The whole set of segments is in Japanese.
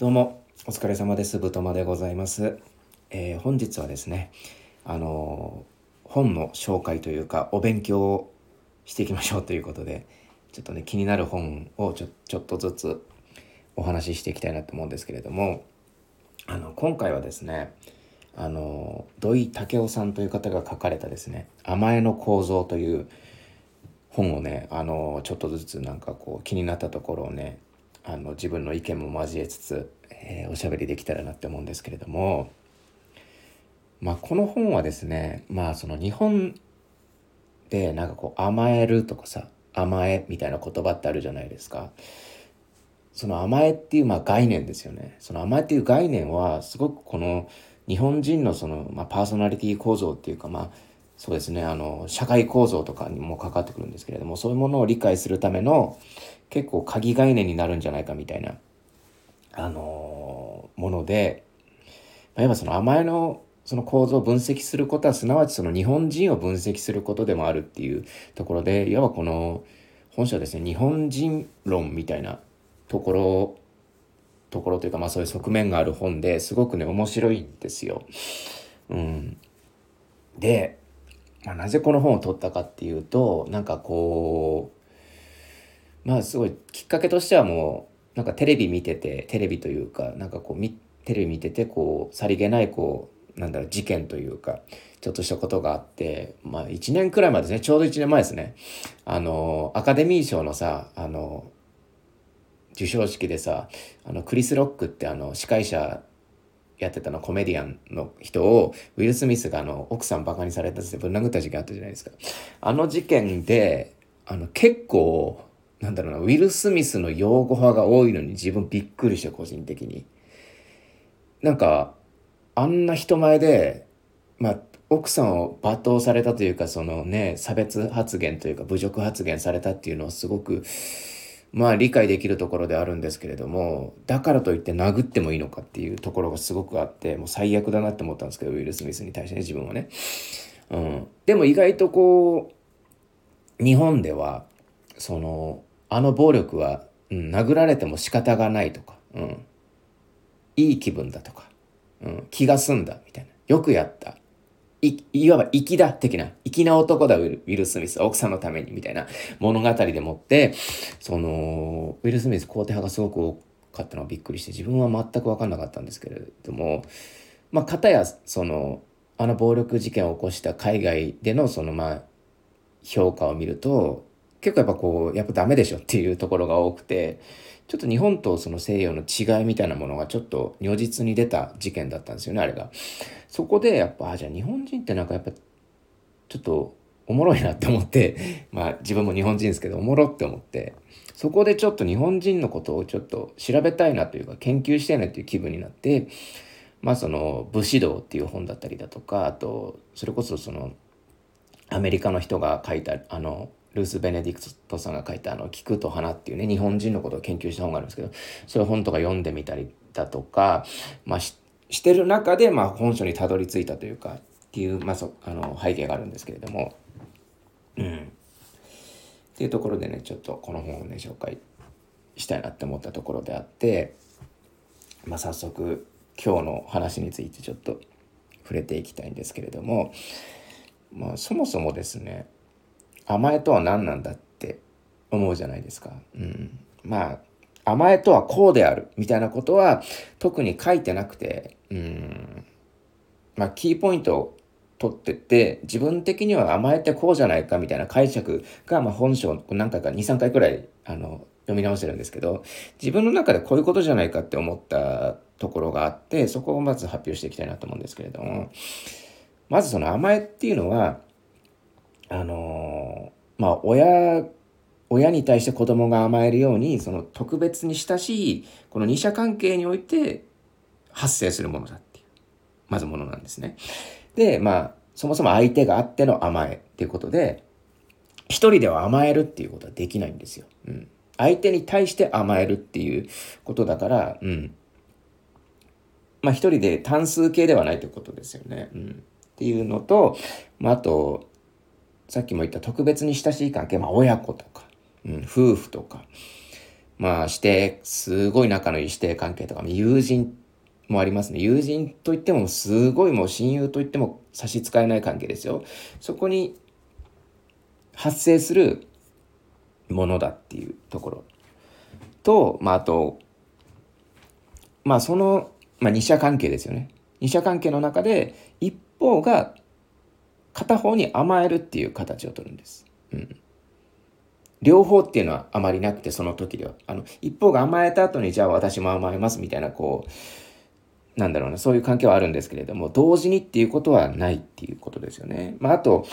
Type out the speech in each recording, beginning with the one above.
どうも、お疲れ様です。ぶとまでございます。えー本日はですね、あのー本の紹介というか、お勉強をしていきましょうということで、ちょっとね、気になる本をちょちょっとずつお話ししていきたいなと思うんですけれども、あの、今回はですね、あのー土井武雄さんという方が書かれたですね、甘えの構造という本をね、あのちょっとずつなんかこう気になったところをねあの自分の意見も交えつつ、えーおしゃべりできたらなって思うんですけれども、まあ、この本はですねまあその日本でなんかこう甘えるとかさ甘えみたいな言葉ってあるじゃないですか。その甘えっていうまあ概念ですよね。その甘えっていう概念はすごくこの日本人のその、まあ、パーソナリティ構造っていうかまあそうですねあの社会構造とかにもかかってくるんですけれどもそういうものを理解するための結構鍵概念になるんじゃないかみたいなあのもので、まあ、いわばその甘えのその構造を分析することはすなわちその日本人を分析することでもあるっていうところでいわばこの本書はですね日本人論みたいなところところというかまあそういう側面がある本ですごくね面白いんですよ。うん、で、まあ、なぜこの本を取ったかっていうとなんかこうまあすごいきっかけとしてはもうなんかテレビ見ててテレビというかなんかこうテレビ見ててこうさりげないこうなんだろう事件というかちょっとしたことがあってまあ1年くらい前ですねちょうど1年前ですね。あのアカデミー賞のさあの授賞式でさあのクリス・ロックってあの司会者やってたのコメディアンの人をウィル・スミスがあの奥さんバカにされたってぶん殴った事件あったじゃないですか。あの事件であの結構なんだろうなウィル・スミスの擁護派が多いのに自分びっくりして個人的に。なんかあんな人前でまあ奥さんを罵倒されたというかそのね差別発言というか侮辱発言されたっていうのはすごくまあ理解できるところであるんですけれどもだからといって殴ってもいいのかっていうところがすごくあってもう最悪だなって思ったんですけどウィル・スミスに対してね自分はね。うん、でも意外とこう日本ではそのあの暴力は、うん、殴られても仕方がないとか、うん、いい気分だとか、うん、気が済んだみたいな。よくやった。いいわば粋だ的な。粋な男だウィル・スミス。奥さんのためにみたいな。物語でもってそのウィル・スミス肯定派がすごく多かったのはびっくりして自分は全く分かんなかったんですけれどもまあ片やそのあの暴力事件を起こした海外でのそのまあ評価を見ると結構やっぱこうやっぱダメでしょっていうところが多くてちょっと日本とその西洋の違いみたいなものがちょっと如実に出た事件だったんですよねあれが。そこでやっぱあじゃあ日本人ってなんかやっぱちょっとおもろいなって思って まあ自分も日本人ですけどおもろって思ってそこでちょっと日本人のことをちょっと調べたいなというか研究したいなという気分になってまあその武士道っていう本だったりだとかあとそれこそそのアメリカの人が書いたあのルース・ベネディクトさんが書いたあの「聞くと花」っていうね日本人のことを研究した本があるんですけどそういう本とか読んでみたりだとか、まあ、ししてる中で、まあ、本書にたどり着いたというかっていう、まあ、そあの背景があるんですけれども。うん。っていうところでねちょっとこの本をね紹介したいなって思ったところであって、まあ、早速今日の話についてちょっと触れていきたいんですけれども、まあ、そもそもですね甘えとは何なんだって思うじゃないですか。うん、まあ甘えとはこうであるみたいなことは特に書いてなくて、うん、まあキーポイントを取ってって自分的には甘えてこうじゃないかみたいな解釈が、まあ、本書何回か23回くらいあの読み直してるんですけど自分の中でこういうことじゃないかって思ったところがあってそこをまず発表していきたいなと思うんですけれどもまずその甘えっていうのはあのまあ親親に対して子供が甘えるようにその特別に親しいこの二者関係において発生するものだっていうまずものなんですね。でまあそもそも相手があっての甘えっていうことで一人では甘えるっていうことはできないんですよ。うん、相手に対して甘えるっていうことだから、うん、まあ一人で単数形ではないということですよね。うん、っていうのと、まあ、あとさっきも言った特別に親しい関係、まあ、親子とか、うん、夫婦とか、まあ、指定、すごい仲のいい指定関係とか、友人もありますね。友人といっても、すごいもう親友といっても差し支えない関係ですよ。そこに発生するものだっていうところと、まあ、あと、まあ、その、まあ、二者関係ですよね。二者関係の中で、一方が片方に甘えるっていう形をとるんです。うん。両方っていうのはあまりなくて、その時では。あの、一方が甘えた後に、じゃあ私も甘えますみたいな、こう、なんだろうな、そういう関係はあるんですけれども、同時にっていうことはないっていうことですよね。まあ、あと、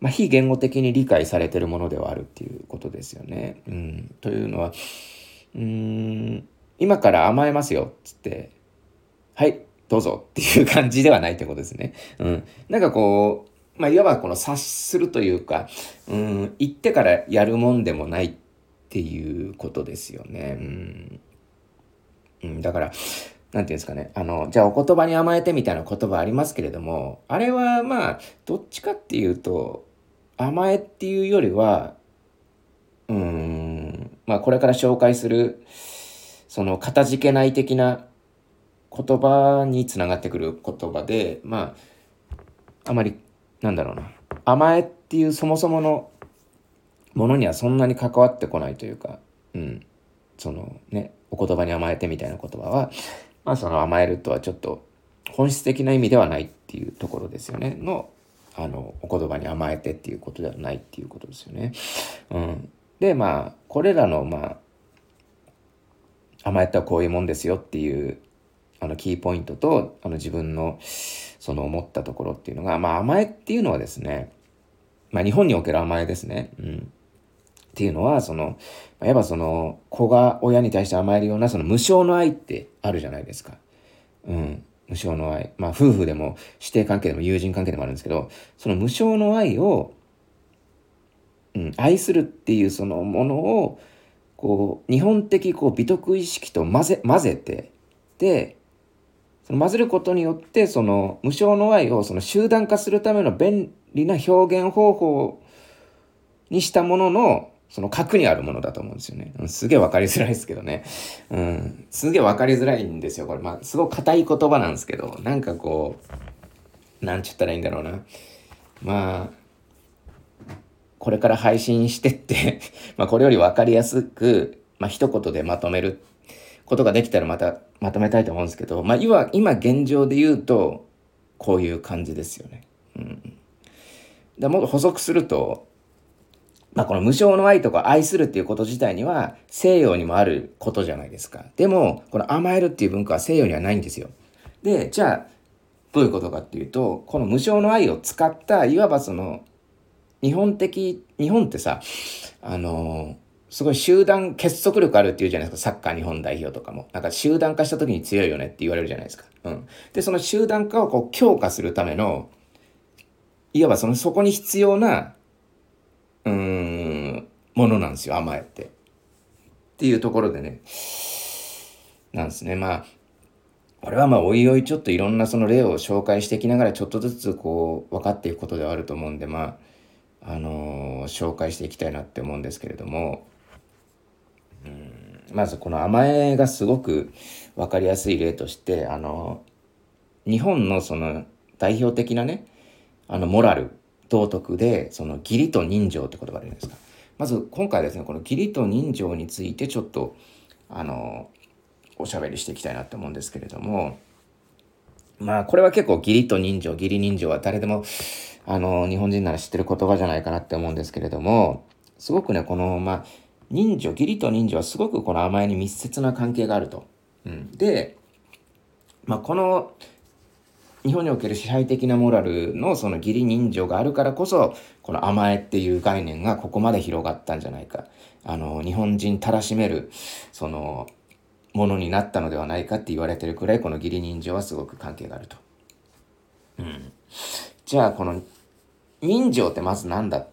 まあ、非言語的に理解されてるものではあるっていうことですよね。うん。というのは、うん、今から甘えますよ、つって、はい、どうぞっていう感じではないってことですね。うん。なんかこう、まあ、いわばこの察するというか、うん、言ってからやるもんでもないっていうことですよね。うん。うん、だから、なんていうんですかね。あの、じゃあお言葉に甘えてみたいな言葉ありますけれども、あれはまあ、どっちかっていうと、甘えっていうよりは、うん、まあこれから紹介する、その、かたじけない的な言葉につながってくる言葉で、まあ、あまり、なんだろうな、甘えっていうそもそものものにはそんなに関わってこないというか、うん、そのね、お言葉に甘えてみたいな言葉は、まあその甘えるとはちょっと本質的な意味ではないっていうところですよね。の、あの、お言葉に甘えてっていうことではないっていうことですよね。うん。で、まあ、これらの、まあ、甘えたはこういうもんですよっていうあのキーポイントとあの自分のその思ったところっていうのが、まあ、甘えっていうのはですね、まあ、日本における甘えですね。うん。っていうのは、その、いわばその、子が親に対して甘えるような、その無償の愛ってあるじゃないですか。うん。無償の愛。まあ、夫婦でも、師弟関係でも友人関係でもあるんですけど、その無償の愛を、うん、愛するっていうそのものを、こう、日本的こう美徳意識と混ぜ、混ぜて、で、その混ぜることによって、その無償の愛をその集団化するための便利な表現方法にしたものの、その核にあるものだと思うんですよね。すげえわかりづらいですけどね。うん。すげえわかりづらいんですよ。これ、まあ、すごく硬い言葉なんですけど、なんかこう、なんちゅったらいいんだろうな。まあ、これから配信してって まあ、これよりわかりやすく、まあ、一言でまとめることができたらまたまとめたいと思うんですけど、まあ、今、今現状で言うと、こういう感じですよね。うん。でもっと補足すると、まあ、この無償の愛とか愛するっていうこと自体には西洋にもあることじゃないですか。でも、この甘えるっていう文化は西洋にはないんですよ。で、じゃあ、どういうことかっていうと、この無償の愛を使った、いわばその、日本的、日本ってさ、あの、すごい集団結束力あるっていうじゃないですか。サッカー日本代表とかも。なんか集団化した時に強いよねって言われるじゃないですか。うん。で、その集団化をこう強化するための、いわばその、そこに必要な、うん、ものなんですよ、甘えって。っていうところでね、なんですね。まあ、これはまあ、おいおいちょっといろんなその例を紹介していきながら、ちょっとずつこう、分かっていくことではあると思うんで、まあ、あのー、紹介していきたいなって思うんですけれども、まずこの甘えがすごく分かりやすい例としてあの日本のその代表的なねあのモラル道徳でその義理と人情って言葉があるじゃないですか。まず今回ですねこの義理と人情についてちょっとあのおしゃべりしていきたいなって思うんですけれどもまあこれは結構義理と人情義理人情は誰でもあの日本人なら知ってる言葉じゃないかなって思うんですけれどもすごくねこのまあ人情、義理と人情はすごくこの甘えに密接な関係があると。うん、で、まあ、この日本における支配的なモラルのその義理人情があるからこそ、この甘えっていう概念がここまで広がったんじゃないか。あの、日本人たらしめる、その、ものになったのではないかって言われてるくらい、この義理人情はすごく関係があると。うん。じゃあ、この人情ってまず何だっ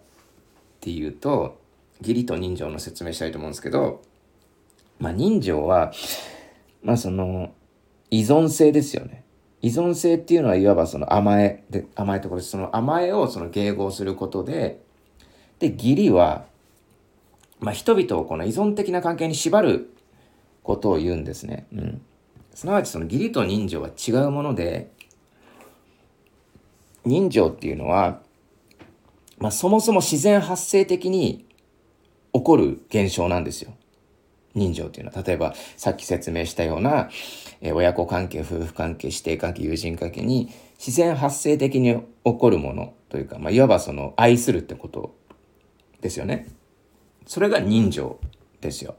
ていうと、義理と人情の説明したいと思うんですけど、まあ人情は、まあその、依存性ですよね。依存性っていうのはいわばその甘えで、甘えところです。その甘えをその迎合することで、で、義理は、まあ、人々をこの依存的な関係に縛ることを言うんですね。うん。すなわちその義理と人情は違うもので、人情っていうのは、まあ、そもそも自然発生的に起こる現象なんですよ。人情っていうのは。例えば、さっき説明したような、えー、親子関係、夫婦関係、師弟関係、友人関係に自然発生的に起こるものというか、まあ、いわばその愛するってことですよね。それが人情ですよ。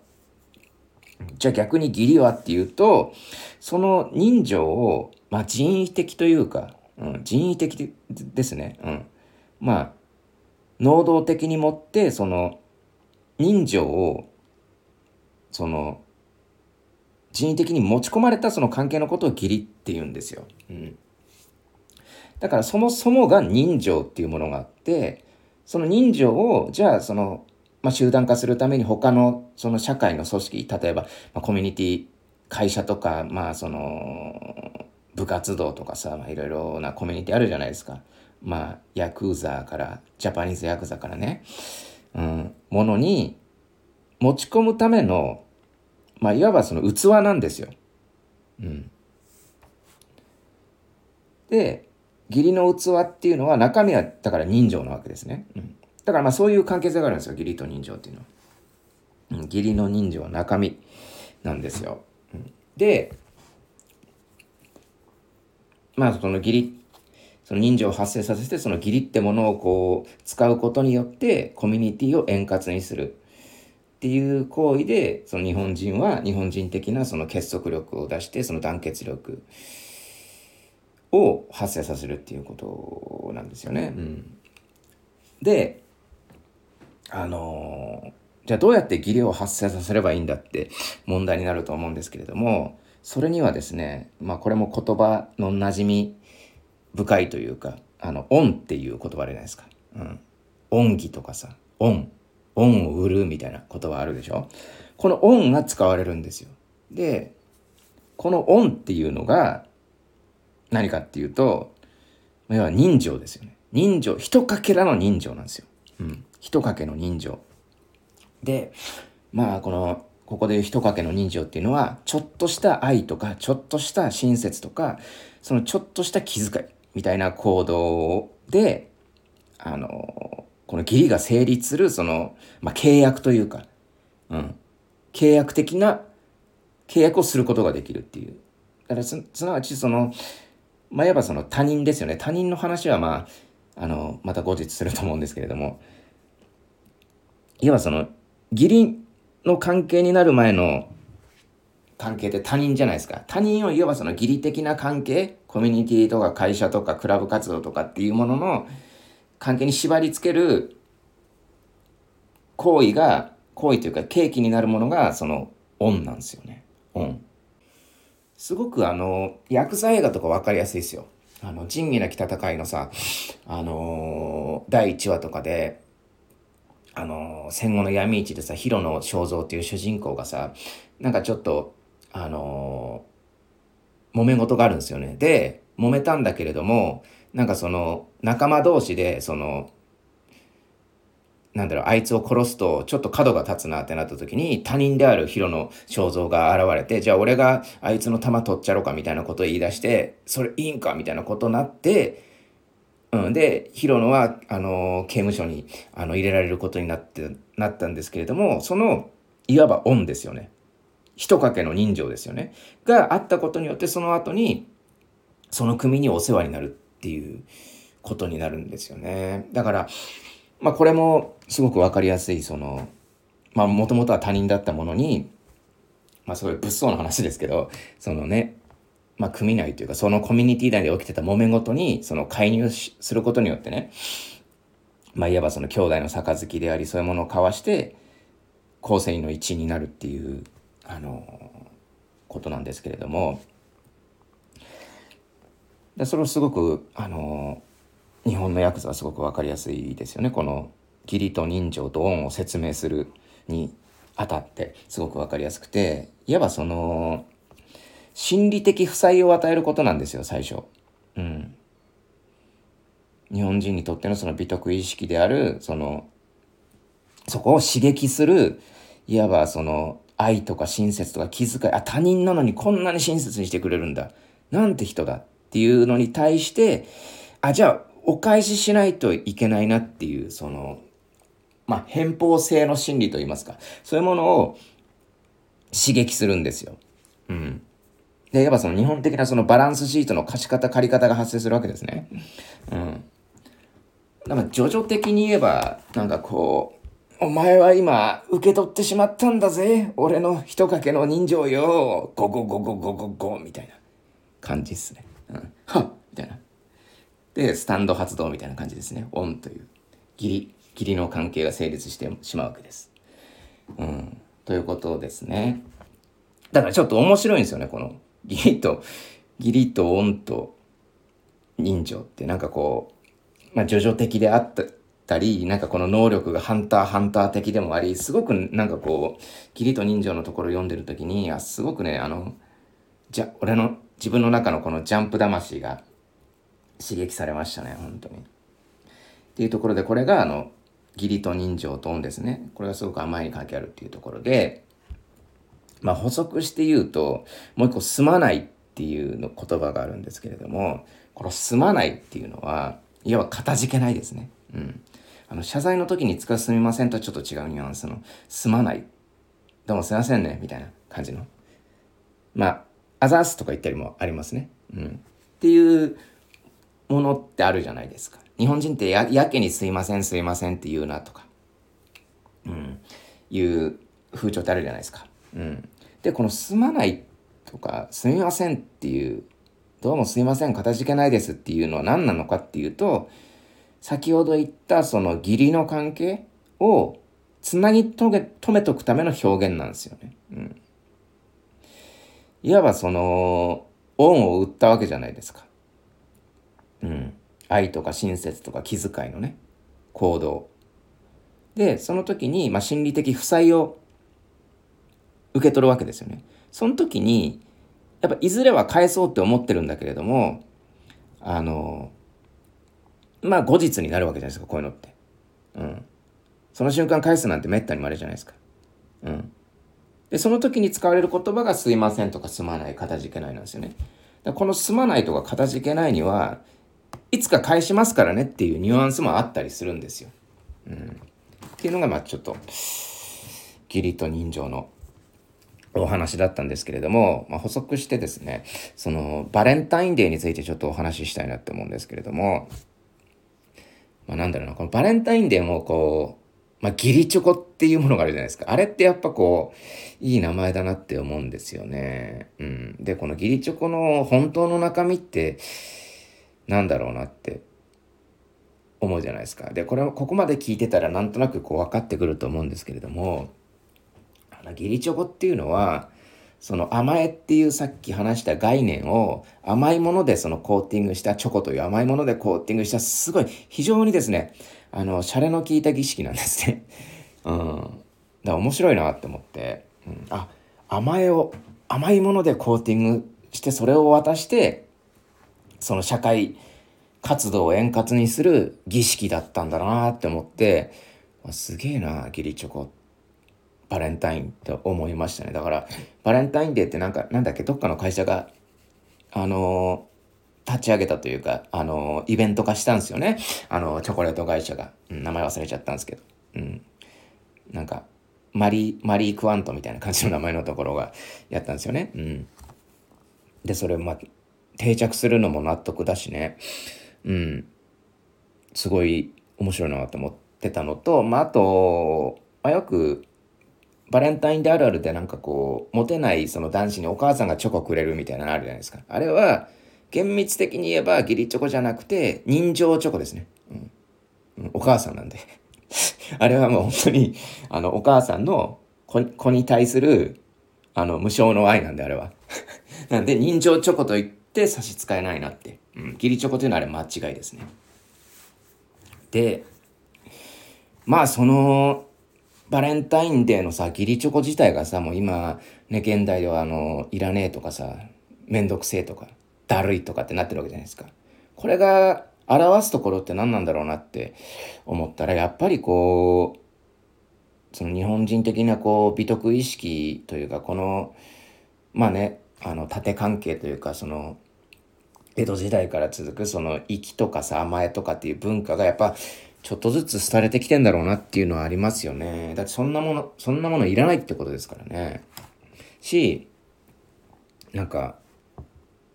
じゃあ逆に義理はっていうと、その人情を、まあ、人為的というか、うん、人為的ですね。うん。まあ、能動的に持って、その、人情を、その、人為的に持ち込まれたその関係のことを義理って言うんですよ。うん。だからそもそもが人情っていうものがあって、その人情を、じゃあその、まあ、集団化するために他のその社会の組織、例えば、まあ、コミュニティ、会社とか、まあその、部活動とかさ、まあ、いろいろなコミュニティあるじゃないですか。まあ、ヤクザから、ジャパニーズヤクザからね、うん、ものに持ち込むための、まあ、いわばその器なんですよ。うん。で、義理の器っていうのは中身はだから人情なわけですね。うん、だからまあそういう関係性があるんですよ、義理と人情っていうのは。うん、義理の人情は中身なんですよ。うん、で、まあその義理、その人情を発生させてその義理ってものをこう使うことによってコミュニティを円滑にするっていう行為でその日本人は日本人的なその結束力を出してその団結力を発生させるっていうことなんですよね。うん、であのじゃあどうやって義理を発生させればいいんだって問題になると思うんですけれどもそれにはですねまあこれも言葉の馴染み深いというかあの恩っていう言葉あるじゃないですか。うん、恩義とかさ恩恩を売るみたいな言葉あるでしょこの恩が使われるんですよ。でこの恩っていうのが何かっていうと、要は人情ですよね。人情、一かけらの人情なんですよ。うん。一かけの人情。で、まあ、この、ここで一かけの人情っていうのは、ちょっとした愛とか、ちょっとした親切とか、そのちょっとした気遣いみたいな行動で、あの、この義理が成立する、その、まあ、契約というか、うん。契約的な契約をすることができるっていう。だからす、すなわちその、まあ、いわばその他人ですよね。他人の話はまあ、あの、また後日すると思うんですけれども、いわばその、義理の関係になる前の関係って他人じゃないですか。他人をいわばその義理的な関係、コミュニティとか会社とかクラブ活動とかっていうものの関係に縛り付ける行為が、行為というか契機になるものがその恩なんですよね。恩。すごくあの、ヤクザ映画とか分かりやすいですよ。あの、仁義なき戦いのさ、あのー、第1話とかで、あのー、戦後の闇市でさ、ヒロの肖像っていう主人公がさ、なんかちょっと、あの、揉め事があるんですよね。で、揉めたんだけれども、なんかその、仲間同士で、その、なんだろう、あいつを殺すとちょっと角が立つなってなった時に他人であるヒロの肖像が現れて、じゃあ俺があいつの弾取っちゃろうかみたいなことを言い出して、それいいんかみたいなことになって、うん、で、ヒロノは、あの、刑務所にあの入れられることになって、なったんですけれども、その、いわば恩ですよね。一かけの人情ですよね。があったことによって、その後に、その組にお世話になるっていうことになるんですよね。だから、まあこれもすごくわかりやすい、その、まあもともとは他人だったものに、まあすごい物騒な話ですけど、そのね、まあ組内というかそのコミュニティ内で起きてた揉め事にその介入することによってね、まあいわばその兄弟の杯でありそういうものを交わして構成員の一員になるっていうあのことなんですけれども。でそれをすごくあの日本のヤクザはすごく分かりやすいですよね。この義理と人情と恩を説明するにあたってすごく分かりやすくて。いわばその心理的負債を与えることなんですよ最初。うん、日本人にとってのその美徳意識であるそのそこを刺激する、いわばその愛とか親切とか気遣い、あ、他人なのにこんなに親切にしてくれるんだ。なんて人だっていうのに対して、あ、じゃあお返ししないといけないなっていう、その、まあ、偏方性の心理といいますか、そういうものを刺激するんですよ。うん。で、やっぱその日本的なそのバランスシートの貸し方借り方が発生するわけですね。うん。だから、徐々的に言えば、なんかこう、お前は今、受け取ってしまったんだぜ。俺の一かけの人情よ。ゴゴゴゴゴゴゴみたいな感じっすね。うん。はっみたいな。で、スタンド発動みたいな感じですね。オンという、義理、義理の関係が成立してしまうわけです。うん。ということですね。だからちょっと面白いんですよね、この、義理と、義理とオンと人情ってなんかこう、まあ、叙々的であったたり、なんかこの能力がハンターハンター的でもあり、すごくなんかこう、義理と人情のところ読んでる時に、あ、すごくね、あの、じゃ、俺の自分の中のこのジャンプ魂が刺激されましたね、本当に。っていうところで、これがあの、義理と人情と恩ですね。これがすごく甘いに書いてあるっていうところで、まあ補足して言うと、もう一個すまないっていうの言葉があるんですけれども、このすまないっていうのは、いわば片付けないですね。うん。あの、謝罪の時に使うすみませんとはちょっと違うニュアンスの、すまない。どうもすいませんね、みたいな感じの。まあ、あざすとか言ったりもありますね。うん。っていうものってあるじゃないですか。日本人ってややけにすいませんすいませんって言うなとか、うん、いう風潮ってあるじゃないですか。うん、で、このすまないとか、すみませんっていう、どうもすいません、かたじけないですっていうのは何なのかっていうと、先ほど言ったその義理の関係をつなぎ止め止めとくための表現なんですよね。うん。いわばその、恩を売ったわけじゃないですか。うん、愛とか親切とか気遣いのね行動でその時に、まあ、心理的負債を受け取るわけですよねその時にやっぱいずれは返そうって思ってるんだけれどもあのまあ後日になるわけじゃないですかこういうのって。うん。その瞬間返すなんてめったにまれじゃないですか。うん。でその時に使われる言葉が「すいません」とか「すまない」「かたじけない」なんですよね。この「すまない」とか「かたじけない」にはいつか返しますからねっていうニュアンスもあったりするんですよ。うん、っていうのがまあちょっと義理と人情のお話だったんですけれども、まあ、補足してですねそのバレンタインデーについてちょっとお話ししたいなって思うんですけれども、まあ、なんだろうなこのバレンタインデーもこう、まあ、義理チョコっていうものがあるじゃないですかあれってやっぱこういい名前だなって思うんですよね。うん、でこの義理チョコの本当の中身ってなんだろうなって思うじゃないですか。で、これをここまで聞いてたらなんとなくこう分かってくると思うんですけれども、あの、義理チョコっていうのは、その甘えっていうさっき話した概念を甘いものでそのコーティングしたチョコという甘いものでコーティングしたすごい非常にですね、あの、シャレの効いた儀式なんですね。うん。だから面白いなって思って、うん、あ、甘えを、甘いものでコーティングしてそれを渡して、その社会活動を円滑にする儀式だったんだなって思ってすげえな義理チョコってバレンタインって思いましたね。だからバレンタインデーってなんかなんだっけどっかの会社があのー、立ち上げたというかあのー、イベント化したんですよね。あのー、チョコレート会社が、うん、名前忘れちゃったんですけど。うん。なんかマリーマリー・クワントみたいな感じの名前のところがやったんですよね。うん。でそれまあ定着するのも納得だしね。うん。すごい面白いなと思ってたのとまああと、まあ、よくバレンタインであるあるでなんかこうモテないその男子にお母さんがチョコくれるみたいなのあるじゃないですかあれは厳密的に言えば義理チョコじゃなくて人情チョコですね、うん、うんお母さんなんで あれはもう本当にあのお母さんの子に対するあの無償の愛なんであれは なんで人情チョコといって差し支えないなって。うん。義理チョコというのはあれ間違いですね。で、まあその、バレンタインデーのさ、義理チョコ自体がさ、もう今、ね、現代ではあの、いらねえとかさ、めんどくせえとか、だるいとかってなってるわけじゃないですか。これが表すところって何なんだろうなって思ったら、やっぱりこう、その日本人的なこう美徳意識というかこのまあねあの縦関係というかその江戸時代から続くその粋とかさ甘えとかっていう文化がやっぱちょっとずつ廃れてきてんだろうなっていうのはありますよね。だってそんなもの、そんなものいらないってことですからね。し、なんか、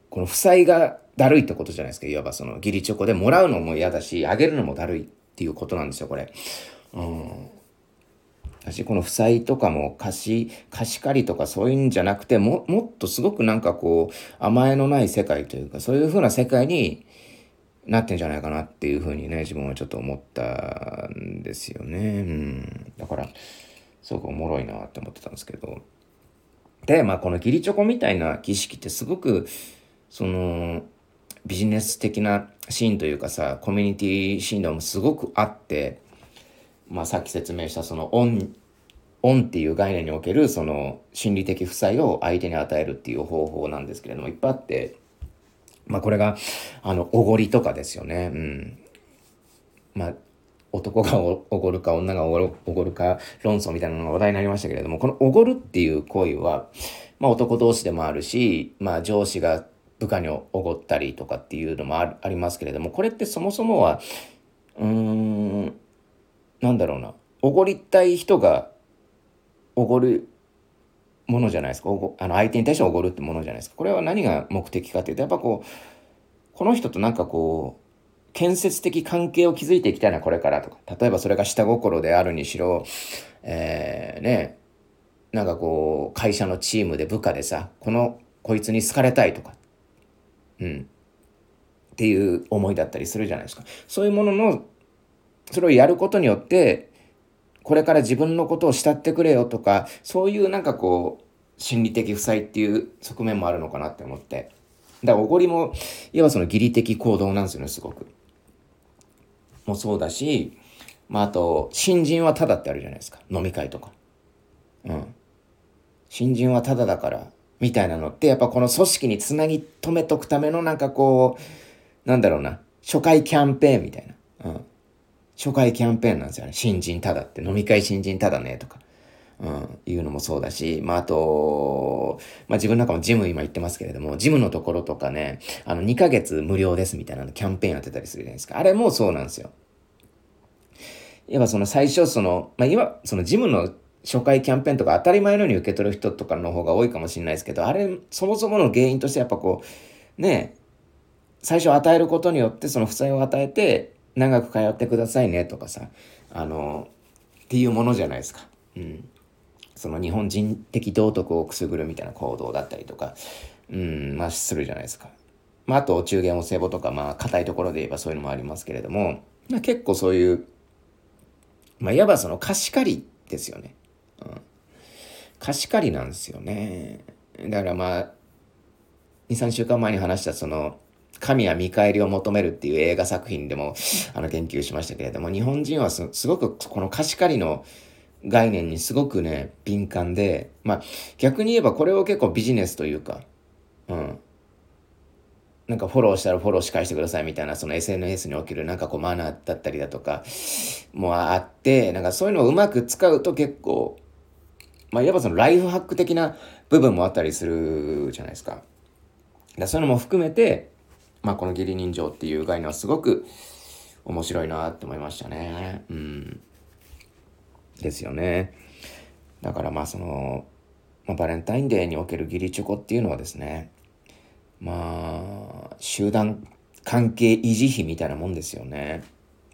この負債がだるいってことじゃないですか。いわばその義理チョコでもらうのも嫌だし、あげるのもだるいっていうことなんですよ、これ。うん。私この負債とかも貸し、貸し借りとかそういうんじゃなくても、もっとすごくなんかこう、甘えのない世界というか、そういう風な世界になってんじゃないかなっていう風にね、自分はちょっと思ったんですよね。うん。だから、すごくおもろいなって思ってたんですけど。で、まあこの義理チョコみたいな儀式ってすごく、その、ビジネス的なシーンというかさ、コミュニティシーンでもすごくあって、まあ、さっき説明したそのオン、オンっていう概念におけるその心理的負債を相手に与えるっていう方法なんですけれども、いっぱいあって、まあこれが、あの、おごりとかですよね。うん。まあ、男がおごるか女がおごるか論争みたいなのが話題になりましたけれども、このおごるっていう行為は、まあ男同士でもあるし、まあ上司が部下におごったりとかっていうのもありますけれども、これってそもそもは、うーん、なんだろうなおごりたい人がおごるものじゃないですか。あの相手に対しておごるってものじゃないですか。これは何が目的かっていうとやっぱこうこの人となんかこう建設的関係を築いていきたいなこれからとか。例えばそれが下心であるにしろえー、ねなんかこう会社のチームで部下でさこのこいつに好かれたいとか。うん。っていう思いだったりするじゃないですか。そういうもののそれをやることによって、これから自分のことを慕ってくれよとか、そういうなんかこう、心理的負債っていう側面もあるのかなって思って。だからおごりも、いわばその義理的行動なんですよね、すごく。もそうだし、まああと、新人はタダってあるじゃないですか。飲み会とか。うん。新人はタダだから、みたいなのって、やっぱこの組織につなぎ止めとくためのなんかこう、なんだろうな、初回キャンペーンみたいな。うん。初回キャンペーンなんですよね。新人ただって、飲み会新人ただね、とか。うん、いうのもそうだし、まあ、あと、まあ、自分なんかもジム今行ってますけれども、ジムのところとかね、あの、2ヶ月無料ですみたいなキャンペーンやってたりするじゃないですか。あれもそうなんですよ。やっぱその最初その、まあ、今、そのジムの初回キャンペーンとか当たり前のように受け取る人とかの方が多いかもしれないですけど、あれ、そもそもの原因としてやっぱこう、ね、最初与えることによってその負債を与えて、長く通ってくださいねとかさ、あの、っていうものじゃないですか。うん。その日本人的道徳をくすぐるみたいな行動だったりとか、うん、まあするじゃないですか。まああと中元お歳暮とか、まあ硬いところで言えばそういうのもありますけれども、まあ結構そういう、まあいわばその貸し借りですよね。うん。貸し借りなんですよね。だからまあ、2、3週間前に話したその、神は見返りを求めるっていう映画作品でもあの言及しましたけれども、日本人はすごくこの貸し借りの概念にすごくね、敏感で、まあ逆に言えばこれを結構ビジネスというか、うん。なんかフォローしたらフォローし返してくださいみたいなその SNS におけるなんかこうマナーだったりだとかもあって、なんかそういうのをうまく使うと結構、まあいわばそのライフハック的な部分もあったりするじゃないですか。だそういうのも含めて、まあ、この義理人情っていう概念はすごく面白いなって思いましたね。うん。ですよね。だからまあその、まあ、バレンタインデーにおける義理チョコっていうのはですね、まあ、集団関係維持費みたいなもんですよね。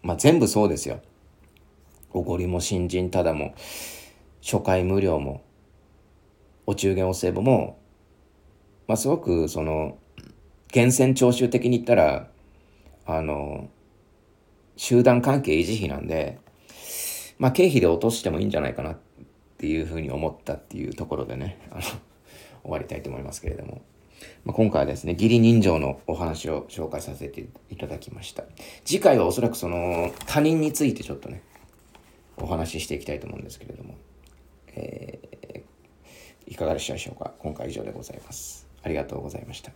まあ全部そうですよ。おごりも新人ただも、初回無料も、お中元お歳暮も、まあすごくその、源泉徴収的に言ったら、あの、集団関係維持費なんで、まあ経費で落としてもいいんじゃないかなっていうふうに思ったっていうところでね、あの、終わりたいと思いますけれども。まあ、今回はですね、義理人情のお話を紹介させていただきました。次回はおそらくその他人についてちょっとね、お話ししていきたいと思うんですけれども、えー、いかがでしたでしょうか？今回以上でございます。ありがとうございました。